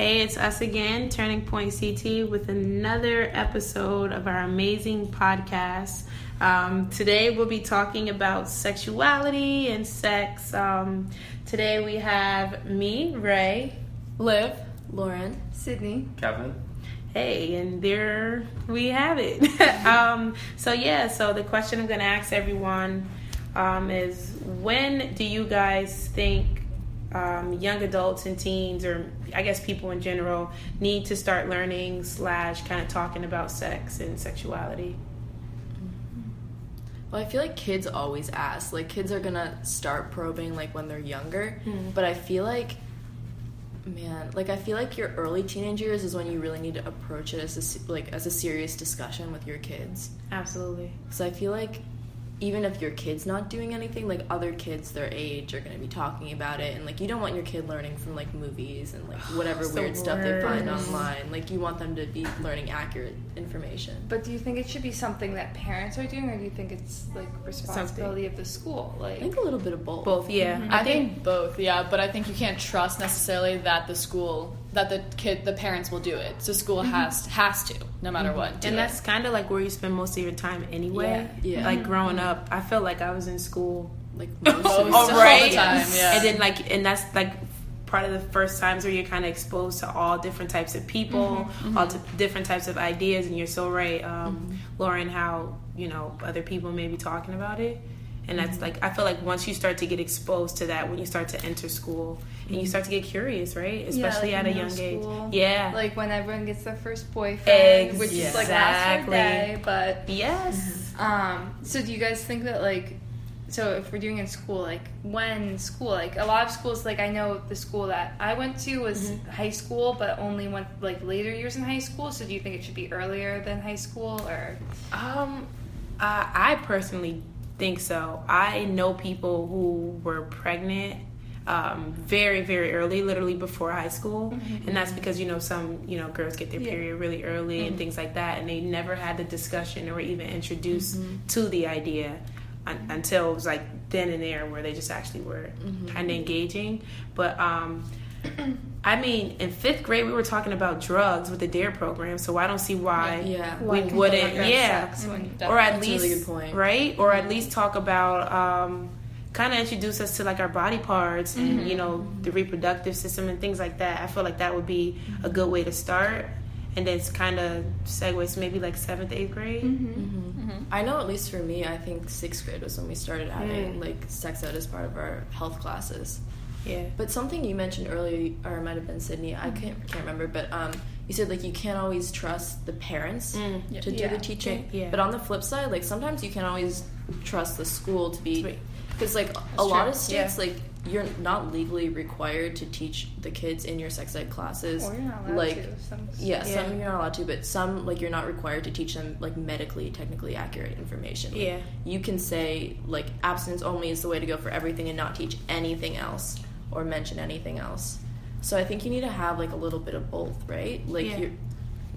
Hey, it's us again, Turning Point CT, with another episode of our amazing podcast. Um, today we'll be talking about sexuality and sex. Um, today we have me, Ray, Liv, Lauren, Sydney, Kevin. Hey, and there we have it. um, so yeah, so the question I'm going to ask everyone um, is, when do you guys think um, young adults and teens, or I guess people in general, need to start learning slash kind of talking about sex and sexuality? Well, I feel like kids always ask. Like kids are gonna start probing like when they're younger, Mhm. but I feel like man, like I feel like your early teenage years is when you really need to approach it as a like as a serious discussion with your kids. Absolutely. So I feel like even if your kid's not doing anything, like other kids their age are going to be talking about it, and like you don't want your kid learning from like movies and like whatever It's the weird stuff they find online. Like you want them to be learning accurate information. but do you think it should be something that parents are doing, or do you think it's like responsibility of the school? Like I think a little bit of both. Both, yeah. Mm-hmm. I think both, yeah, but I think you can't trust necessarily that the school that the kid the parents will do it. So school mm-hmm. has has to, no matter mm-hmm. what. and it. that's kind of like where you spend most of your time anyway. Yeah. Yeah. Like growing mm-hmm. up, I felt like I was in school like most of all the time, yeah. And then like, and that's like part of the first times where you're kind of exposed to all different types of people, all t- different types of ideas. And you're so right, um, Lauren, how you know other people may be talking about it. And that's like I feel like once you start to get exposed to that, when you start to enter school, and you start to get curious, right? Especially like at a young school. age. Yeah. like when everyone gets their first boyfriend, which is like last day. But yes. um, so do you guys think that like, so if we're doing in school, like when school, like a lot of schools, like I know the school that I went to was high school, but only went like later years in high school. So do you think it should be earlier than high school, or Um, uh, I personally think so. I know people who were pregnant um, very, very early, literally before high school, and that's because you know some you know girls get their Yeah. period really early and things like that, and they never had the discussion or even introduced to the idea un- until it was like then and there where they just actually were kind of engaging. But um, I mean, in fifth grade, we were talking about drugs with the DARE program, so I don't see why Yeah. we Why wouldn't. like yeah, sex when- or at least really good point. right, or at mm-hmm. least talk about um, kind of introduce us to like our body parts and mm-hmm. you know the reproductive system and things like that. I feel like that would be a good way to start, and then it's kind of segues maybe like seventh, eighth grade. Mm-hmm. I know at least for me, I think sixth grade was when we started having Mm. like sex ed as part of our health classes. Yeah, But something you mentioned earlier, or it might have been Sydney, I can't, can't remember, but um, you said like you can't always trust the parents Mm. to do Yeah. the teaching. Yeah. But on the flip side, like sometimes you can't always trust the school to be because like a lot of states like you're not legally required to teach the kids in your sex ed classes. or you're not allowed like to? Some, yeah, Yeah. some you're not allowed to, but some like you're not required to teach them like medically, technically accurate information. Like, Yeah. you can say like abstinence only is the way to go for everything and not teach anything else or mention anything else. So I think you need to have like a little bit of both, right? Like Yeah. you're,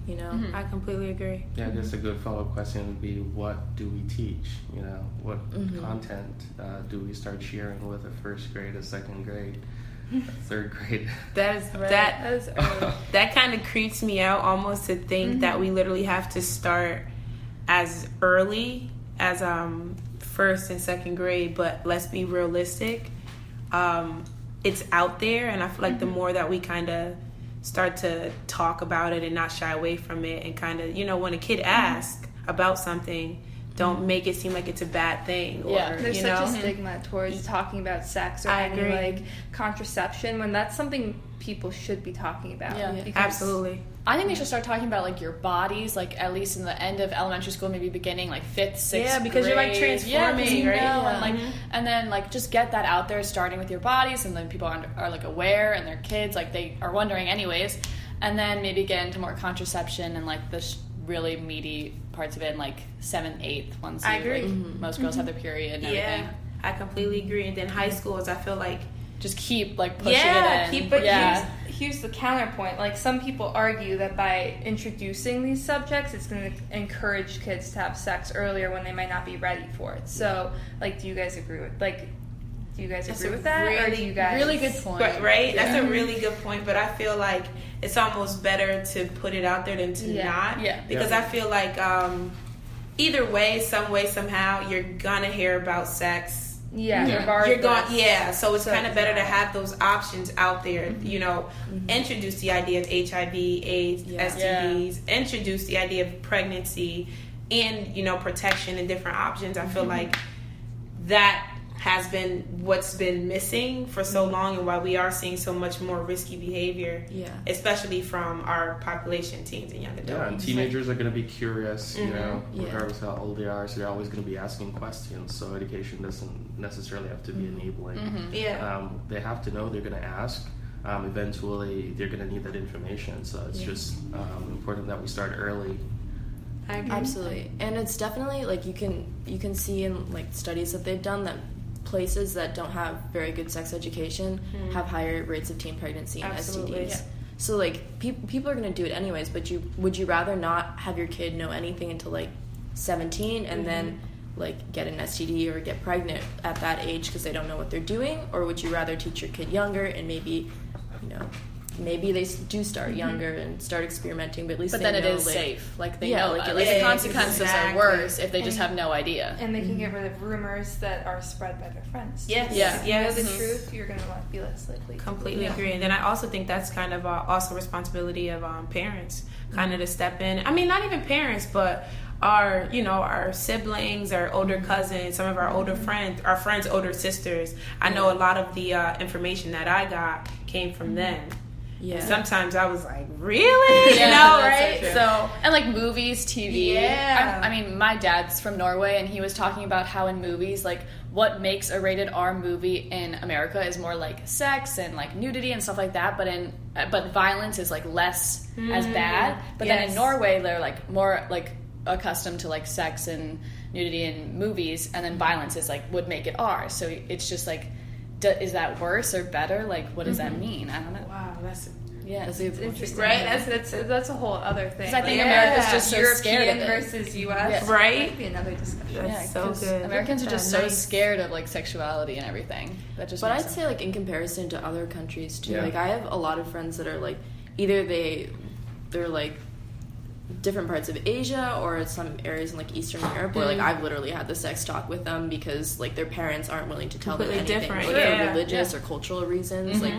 you know, I completely agree. Yeah, I guess a good follow up question would be what do we teach? You know, what Mhm. content uh, do we start sharing with a first grade, a second grade, a third grade? That is Right. that That is that kind of creeps me out almost to think that we literally have to start as early as um first and second grade but let's be realistic um it's out there and i feel like the mm-hmm. more that we kind of start to talk about it and not shy away from it and kind of you know when a kid asks about something don't make it seem like it's a bad thing or Yeah. There's you such know a stigma towards talking about sex or I any agree. like contraception when that's something people should be talking about. Yeah. because- absolutely I think they should start talking about like your bodies, like at least in the end of elementary school, maybe beginning like fifth, sixth. Yeah, because you're, like, grade. Yeah, 'cause transforming, you right? know, Yeah. and like, mm-hmm. and then like just get that out there, starting with your bodies, and then people are, are like aware, and their kids like they are wondering anyways, and then maybe get into more contraception and like the sh- really meaty parts of it, in, like seventh, eighth, once I agree. like, most girls have their period and yeah everything. i completely agree and then high schools i feel like Just keep like pushing Yeah, it in. keep- But yeah. here's, here's the counterpoint. Like some people argue that by introducing these subjects, it's going to encourage kids to have sex earlier when they might not be ready for it. So, like, do you guys agree with like? Do you guys That's agree with that, or do really, you guys really good point. Right, right? That's a really good point, but I feel like it's almost better to put it out there than to Yeah. not. Yeah. Because Yeah. I feel like um, either way, some way, somehow, you're gonna hear about sex. Yeah, Yeah. regardless. You're going, yeah. So it's So kind of better to have those options out there. Mm-hmm. You know, mm-hmm. introduce the idea of HIV, AIDS, Yeah. STDs. Introduce the idea of pregnancy, and you know, protection and different options. I feel mm-hmm. like that has been what's been missing for so long, and why we are seeing so much more risky behavior, Yeah. especially from our population, teens and young adults. Yeah, and teenagers are going to be curious, you Mhm. know, regardless of how old they are. So they're always going to be asking questions. So education doesn't necessarily have to be enabling. Mm-hmm. Yeah. Um, they have to know they're going to ask. Um, eventually, they're going to need that information. So it's Yeah. just um, important that we start early. I agree. Absolutely, and it's definitely like you can you can see in like studies that they've done that places that don't have very good sex education hmm. have higher rates of teen pregnancy and Absolutely. STDs. Yeah. So like people people are going to do it anyways, but you would you rather not have your kid know anything until like 17 and mm-hmm. then like get an STD or get pregnant at that age because they don't know what they're doing or would you rather teach your kid younger and maybe you know maybe they do start mm-hmm. younger and start experimenting but at least But they then it know, is like, safe. Like they Yeah, know like, that. it- Like the consequences exactly. are worse if they just have no idea. And they can get mm-hmm. rid of rumors that are spread by their friends. Yes. Yeah. If you know Yes. the mm-hmm. truth, you're going to be less likely. Completely agree. And then I also think that's kind of uh, also responsibility of um, parents, kind of to step in. I mean, not even parents, but our you know our siblings, our older cousins, some of our older friends, our friends' older sisters. I know a lot of the uh, information that I got came from them. Yeah Sometimes I was like, really, Yeah, you know, right? so. So and like movies, TV. Yeah. I, I mean, my dad's from Norway, and he was talking about how in movies, like what makes a rated R movie in America is more like sex and like nudity and stuff like that. But in uh, but violence is like less as bad. But then in. Norway, they're like more like accustomed to like sex and nudity in movies, and then violence is like would make it R. So it's just like. D- Is that worse or better? Like, what does that mm-hmm. mean? I don't know. wow, that's Yeah, That's It's interesting. Right? That's, that's, that's a whole other thing. 'Cause I think Yeah. America's just so European scared of it. versus U.S. Yeah. Right. Might be another discussion. That's Yeah, so 'cause good. Americans are just so Nice. scared of like sexuality and everything. That just. But I'd them- say like in comparison to other countries too. Yeah. Like I have a lot of friends that are like either they they're like different parts of Asia or some areas in like Eastern Europe where like Mm-hmm. I've literally had the sex talk with them because like their parents aren't willing to tell them anything different, like, yeah. for religious Yeah. or cultural reasons. Like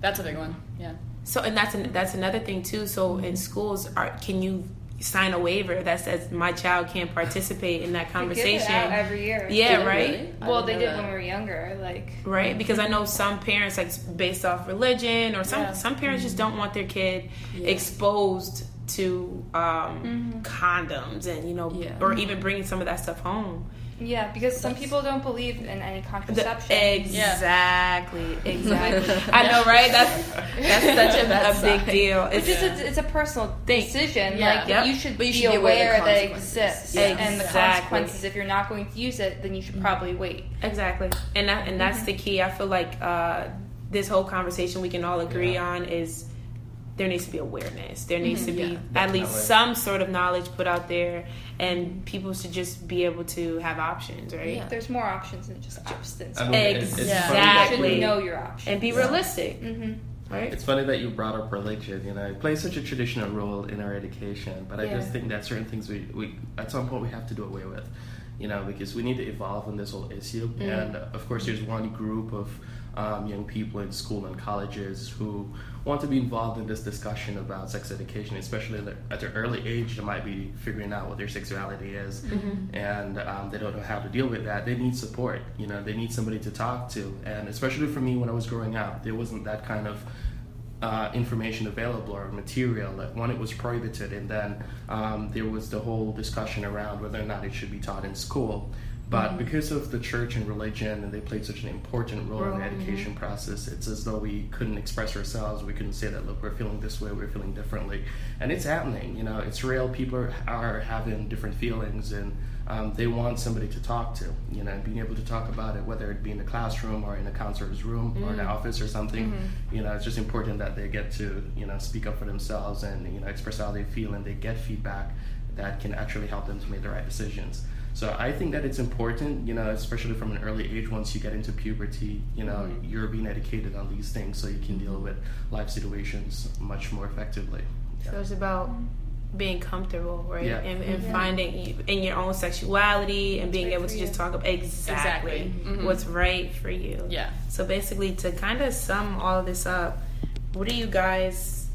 that's a big one. Yeah. So, and that's an, that's another thing too. So, in schools, are, can you sign a waiver that says my child can't participate in that They give it conversation? out every year. yeah, Do right. really? Well, they did that. when we were younger. Like, Right, because I know some parents, like based off religion, or some Yeah. some parents just don't want their kid Yeah. exposed to um, condoms, and you know, Yeah. or even bringing some of that stuff home. yeah, because some people don't believe in any The- contraception. exactly, exactly. I know, right? That's that's such a, That's a big side. deal. It's It's just a, it's a personal decision. Yeah. Like Yep. you should But you be should be aware aware that it exists, Yeah. and the consequences. If you're not going to use it, then you should probably wait. Exactly, and that and that's the key. I feel like uh, this whole conversation we can all agree Yeah. on is there needs to be awareness. There needs to be Yeah, at least definitely. some sort of knowledge put out there, and people should just be able to have options, right? Yeah. There's more options than just abstinence. I mean, it- it's You Exactly. should know your options. And be realistic, hmm right? It's funny that you brought up religion. You know, it plays such a traditional role in our education, but I just think that certain things we, we at some point we have to do away with. You know, because we need to evolve on this whole issue. And uh, of course, there's one group of um, young people in school and colleges who want to be involved in this discussion about sex education, especially at their- early age. They might be figuring out what their sexuality is, and um, they don't know how to deal with that. They need support. You know, they need somebody to talk to. And especially for me, when I was growing up, there wasn't that kind of uh, information available or material. Like one, it was prohibited, and then um, there was the whole discussion around whether or not it should be taught in school. But mm-hmm. because of the church and religion, and they played such an important role in the mm-hmm. education process, it's as though we couldn't express ourselves. We couldn't say that, look, we're feeling this way, we're feeling differently, and it's happening. You know, it's real. People are, are having different feelings, and um, they want somebody to talk to. You know, and being able to talk about it, whether it be in the classroom or in a counselor's room or in an mm-hmm. office or something. You know, it's just important that they get to you know speak up for themselves and you know express how they feel, and they get feedback that can actually help them to make the right decisions. So I think that it's important, you know, especially from an early age. Once you get into puberty, you know, Mm-hmm. you're being educated on these things, so you can deal with life situations much more effectively. So it's about being comfortable, right? Yeah. And, and finding in your own sexuality and being right able for to just talk about exactly, Exactly. Mhm. what's right for you. Yeah. So basically, to kind of sum all of this up, what do you guys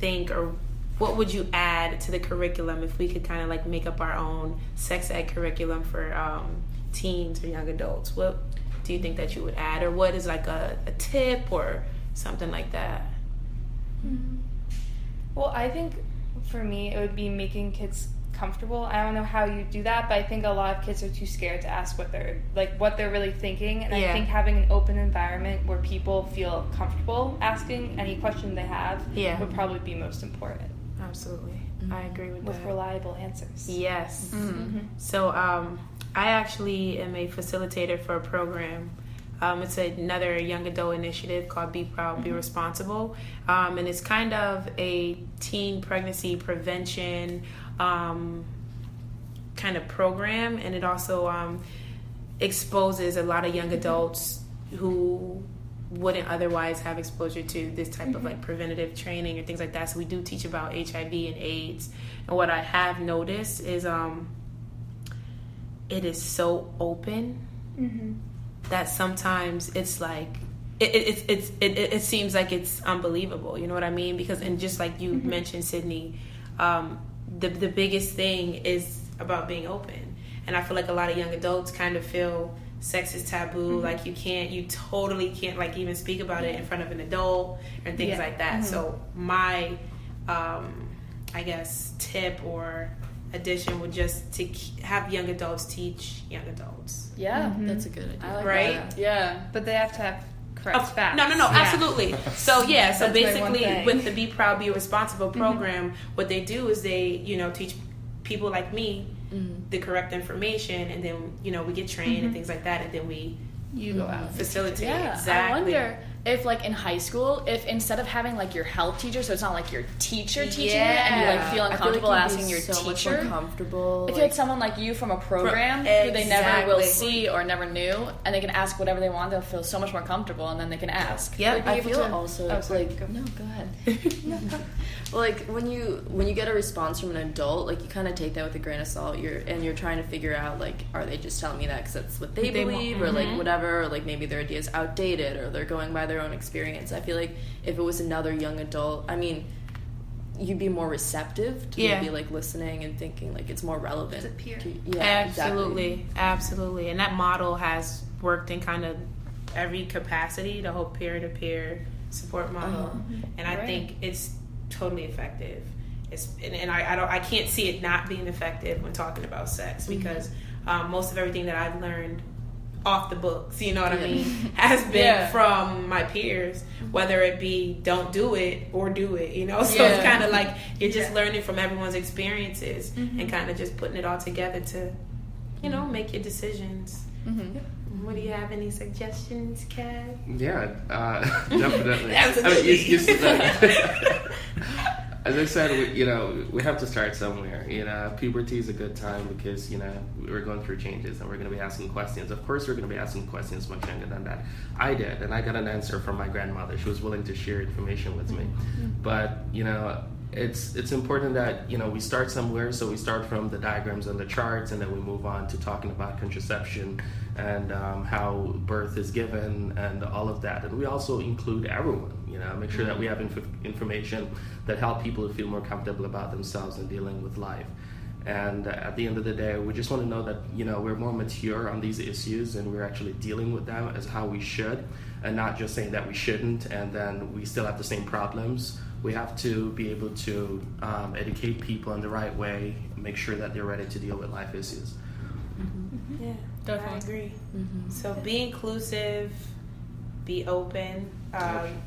think, or what would you add to the curriculum if we could kind of like make up our own sex ed curriculum for um, teens or young adults? What do you think that you would add, or what is like a, a tip or something like that? Well, I think for me, it would be making kids comfortable. I don't know how you do that, but I think a lot of kids are too scared to ask what they're like what they're really thinking. And Yeah. I think having an open environment where people feel comfortable asking any question they have Yeah. would probably be most important Absolutely, I agree with, with that. reliable answers. Yes. Mm-hmm. So um, I actually am a facilitator for a program. Um, it's another young adult initiative called Be Proud, Be Responsible. Um, and it's kind of a teen pregnancy prevention um, kind of program. And it also um, exposes a lot of young adults who wouldn't otherwise have exposure to this type of like preventative training or things like that. So we do teach about HIV and AIDS. And what I have noticed is um it is so open Mm-hmm. that sometimes it's like it, it, it's it, it, it seems like it's unbelievable. You know what I mean? Because and just like you mentioned, Sydney, um, the the biggest thing is about being open, and I feel like a lot of young adults kind of feel sex is taboo. Like you can't, you totally can't like even speak about it in front of an adult and things Yeah. like that. So my, um, I guess tip or addition would just to have young adults teach young adults. Yeah. That's a good idea. Like Right? that. Yeah. But they have to have correct Oh, facts. No, no, no, Yeah. absolutely. So yeah, so That's my one basically. Mm-hmm. with the Be Proud, Be Responsible program, what they do is they, you know, teach people like me Mm-hmm. the correct information, and then you know we get trained Mm-hmm. and things like that, and then we You go out. facilitate. Yeah, exactly. I wonder if, like, in high school, if instead of having like your health teacher, so it's not like your teacher teaching it, and you like Yeah. feel feel like uncomfortable asking your so much teacher. more comfortable. if you had someone like you from a program Pro- who they never will see or never knew, and they can ask whatever they want, they'll feel so much more comfortable, and then they can ask. Yeah, be I feel to- also Oh, sorry, like go. no, go ahead. like when you when you get a response from an adult, like you kind of take that with a grain of salt. You're and you're trying to figure out like, are they just telling me that because that's what they, They want- believe, or like mm-hmm. whatever, or like maybe their idea is outdated, or they're going by their own experience. I feel like if it was another young adult, I mean, you'd be more receptive to Yeah. maybe like listening and thinking like it's more relevant. It's a peer. to- yeah, absolutely, absolutely, and that model has worked in kind of every capacity, the whole peer to peer support model, Uh-huh. and I Right. think it's totally effective. It's and, and I, I don't I can't see it not being effective when talking about sex Mm-hmm. because um, most of everything that I've learned off the books, you know what I mean, has been Yeah. from my peers, whether it be don't do it or do it, you know. So it's kind of like you're just Yeah. learning from everyone's experiences Mm-hmm. and kind of just putting it all together to, you know, make your decisions. Mhm. What do you have? Any suggestions, Kev? Yeah, uh, definitely. Absolutely. I mean, you, you, as I said, we, you know, we have to start somewhere. You know, puberty is a good time because you know we're going through changes and we're going to be asking questions. Of course, we're going to be asking questions much younger than that. I did, and I got an answer from my grandmother. She was willing to share information with me. Mm-hmm. But you know, it's it's important that you know we start somewhere. So we start from the diagrams and the charts, and then we move on to talking about contraception and um, how birth is given and all of that. And we also include everyone. You know, make sure that we have inf- information that help people to feel more comfortable about themselves and dealing with life. And at the end of the day, we just want to know that you know we're more mature on these issues and we're actually dealing with them as how we should, and not just saying that we shouldn't and then we still have the same problems. We have to be able to um, educate people in the right way, make sure that they're ready to deal with life issues. Yeah, I Definitely. agree. Mm-hmm. So be inclusive, be open. Um,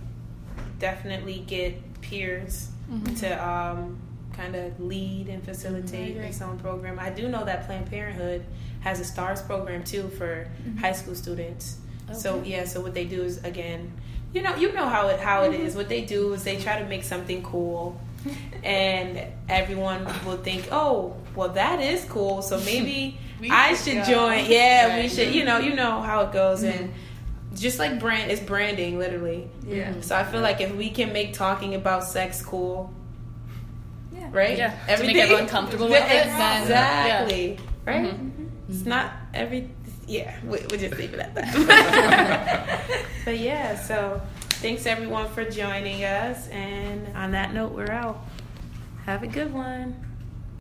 definitely get peers to um, kind of lead and facilitate its own program. I do know that Planned Parenthood has a STARS program too for high school students. So yeah, so what they do is again, you know, you know how it how it is. What they do is they try to make something cool and everyone will think, oh, well, that is cool. So maybe I should should go." join. Yeah, we should. You know, you know how it goes, mm-hmm. and just like brand, it's branding, literally. Yeah. Mm-hmm. So I feel like if we can make talking about sex cool, Yeah. right? Yeah, to make everyone comfortable with it, then- Exactly. Mm-hmm. Right? Mhm. It's not every. Yeah, we, we'll just leave it at that. but yeah, so thanks everyone for joining us. And on that note, we're out. Have a good one.